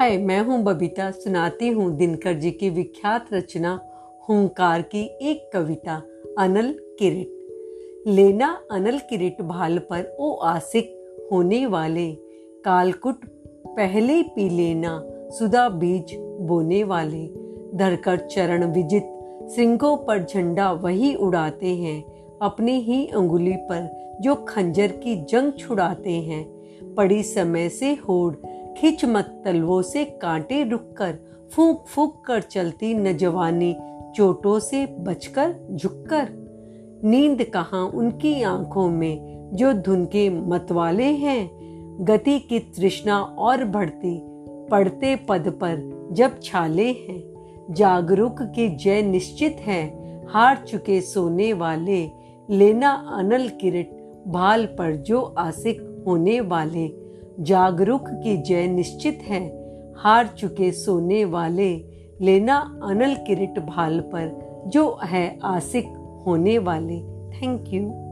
हाय, मैं हूँ बबीता, सुनाती हूँ दिनकर जी की विख्यात रचना, हुंकार की एक कविता, अनल किरिट। लेना अनल किरिट भाल पर ओ आसिक होने वाले, कालकुट पहले पी लेना, सुधा बीज बोने वाले। धरकर चरण विजित, सिंगों पर झंडा वही उड़ाते हैं, अपनी ही अंगुली पर जो खंजर की जंग छुड़ाते हैं। पड़ी समय से होड़ खिंच मत तलवों से कांटे रुककर फूक फूक कर चलती न जवानी चोटों से बचकर, झुककर। नींद कहाँ उनकी आँखों में, जो धुन के मतवाले हैं। गति की तृष्णा और बढ़ती पढ़ते पद पर जब छाले हैं। जागरूक की जय निश्चित है, हार चुके सोने वाले। लेना अनल किरट, भाल पर जो आसिक होने वाले। जागरूक की जय निश्चित है। हार चुके सोने वाले, लेना अनल किरिट भाल पर, जो है आसिक होने वाले। Thank you